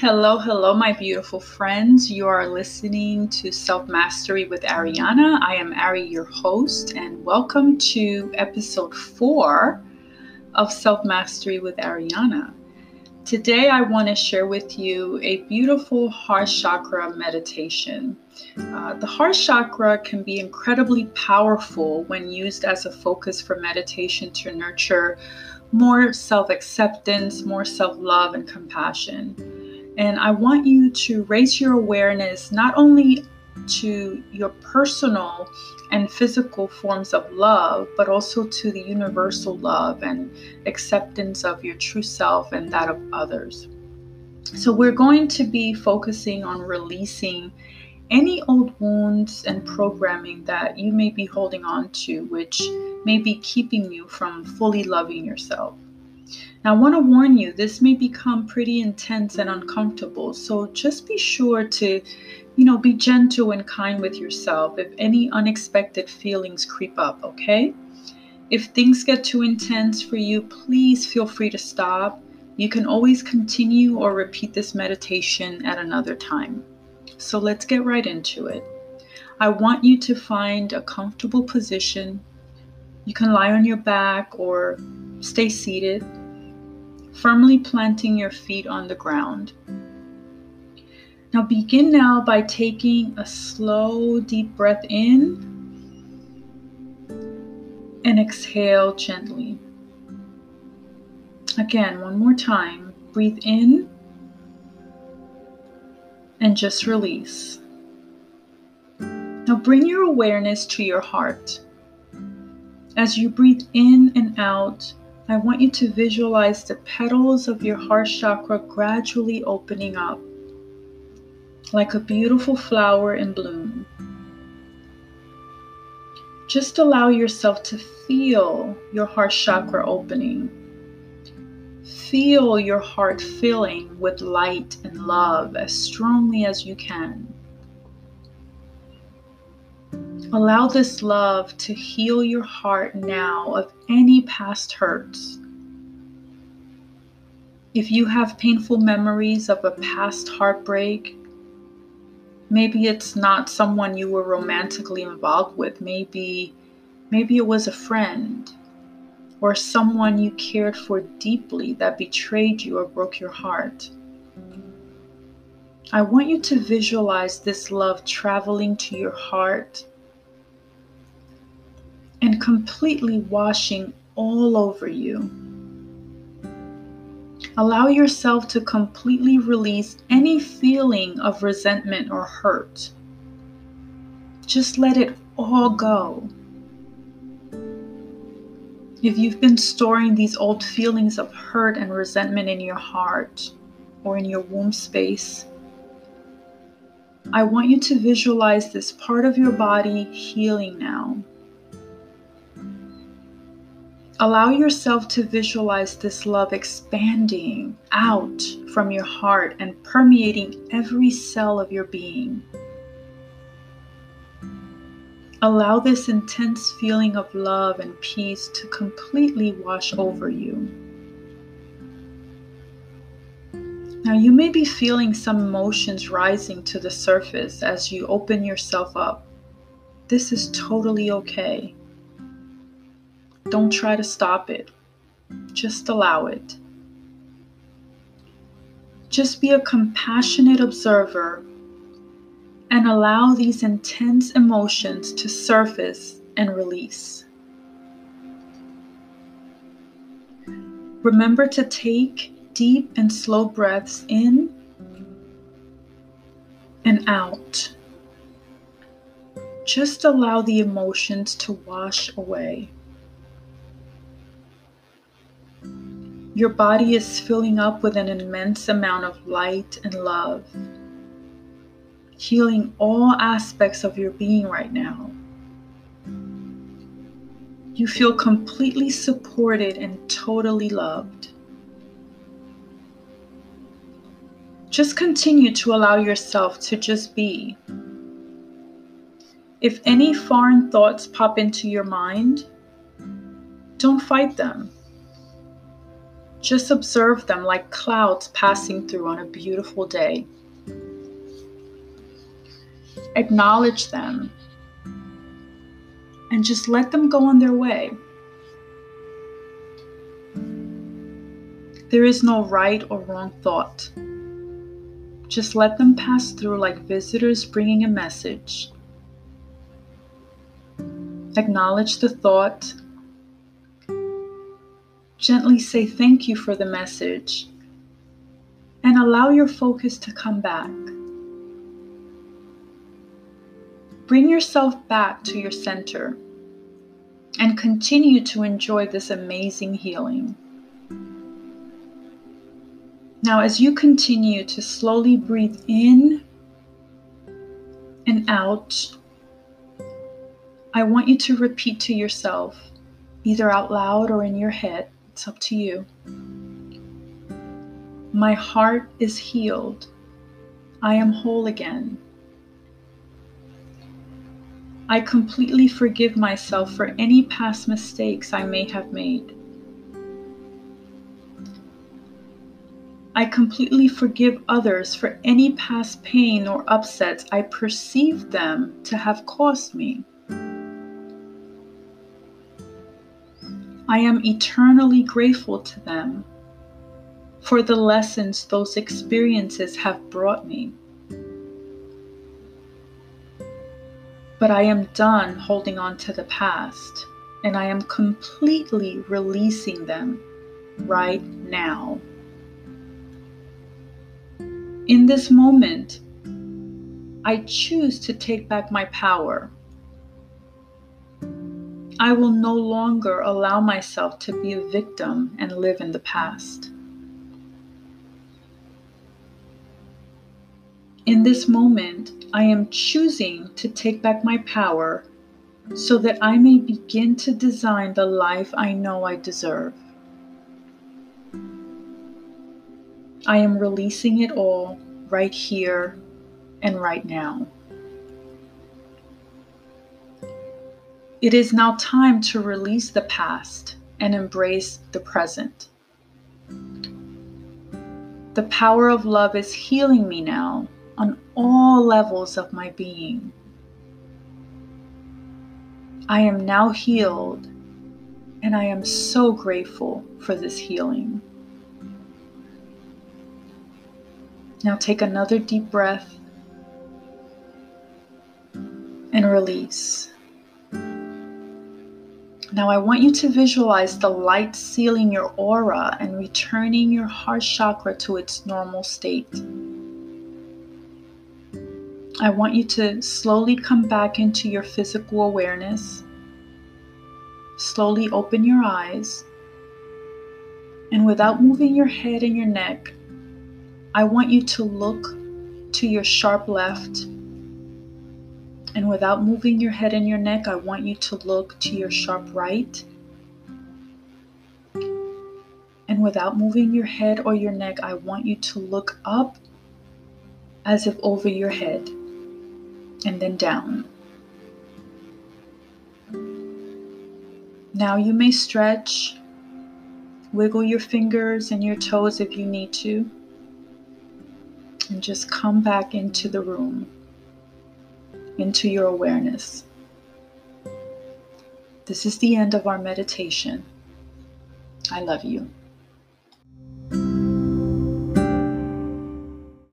Hello, hello, my beautiful friends. You are listening to Self Mastery with Ariana. I am Ari, your host, and welcome to episode four of Self Mastery with Ariana. Today, I want to share with you a beautiful heart chakra meditation. Uh, the heart chakra can be incredibly powerful when used as a focus for meditation to nurture more self acceptance, more self love, and compassion. And I want you to raise your awareness not only to your personal and physical forms of love, but also to the universal love and acceptance of your true self and that of others. So, we're going to be focusing on releasing any old wounds and programming that you may be holding on to, which may be keeping you from fully loving yourself. Now, I want to warn you, this may become pretty intense and uncomfortable. So just be sure to, you know, be gentle and kind with yourself if any unexpected feelings creep up, okay? If things get too intense for you, please feel free to stop. You can always continue or repeat this meditation at another time. So let's get right into it. I want you to find a comfortable position. You can lie on your back or stay seated firmly planting your feet on the ground. Now begin now by taking a slow, deep breath in and exhale gently. Again, one more time. Breathe in and just release. Now bring your awareness to your heart. As you breathe in and out, I want you to visualize the petals of your heart chakra gradually opening up like a beautiful flower in bloom. Just allow yourself to feel your heart chakra opening. Feel your heart filling with light and love as strongly as you can. Allow this love to heal your heart now of any past hurts. If you have painful memories of a past heartbreak, maybe it's not someone you were romantically involved with, maybe maybe it was a friend or someone you cared for deeply that betrayed you or broke your heart. I want you to visualize this love traveling to your heart and completely washing all over you. Allow yourself to completely release any feeling of resentment or hurt. Just let it all go. If you've been storing these old feelings of hurt and resentment in your heart or in your womb space, I want you to visualize this part of your body healing now. Allow yourself to visualize this love expanding out from your heart and permeating every cell of your being. Allow this intense feeling of love and peace to completely wash over you. Now, you may be feeling some emotions rising to the surface as you open yourself up. This is totally okay. Don't try to stop it, just allow it. Just be a compassionate observer and allow these intense emotions to surface and release. Remember to take deep and slow breaths in and out. Just allow the emotions to wash away. Your body is filling up with an immense amount of light and love, healing all aspects of your being right now. You feel completely supported and totally loved. Just continue to allow yourself to just be. If any foreign thoughts pop into your mind, don't fight them Just observe them like clouds passing through on a beautiful day. Acknowledge them and just let them go on their way. There is no right or wrong thought. Just let them pass through like visitors bringing a message. Acknowledge the thought. Gently say thank you for the message and allow your focus to come back. Bring yourself back to your center and continue to enjoy this amazing healing. Now, as you continue to slowly breathe in and out, I want you to repeat to yourself, either out loud or in your head, it's up to you. My heart is healed. I am whole again. I completely forgive myself for any past mistakes I may have made. I completely forgive others for any past pain or upsets I perceive them to have caused me. I am eternally grateful to them for the lessons those experiences have brought me. But I am done holding on to the past and I am completely releasing them right now. In this moment, I choose to take back my power. I will no longer allow myself to be a victim and live in the past. In this moment, I am choosing to take back my power so that I may begin to design the life I know I deserve. I am releasing it all right here and right now. It is now time to release the past and embrace the present. The power of love is healing me now on all levels of my being. I am now healed, and I am so grateful for this healing. Now take another deep breath and release. Now, I want you to visualize the light sealing your aura and returning your heart chakra to its normal state. I want you to slowly come back into your physical awareness. Slowly open your eyes. And without moving your head and your neck, I want you to look to your sharp left. And without moving your head and your neck, I want you to look to your sharp right. And without moving your head or your neck, I want you to look up as if over your head and then down. Now you may stretch, wiggle your fingers and your toes if you need to and just come back into the room, into your awareness. This is the end of our meditation. I love you.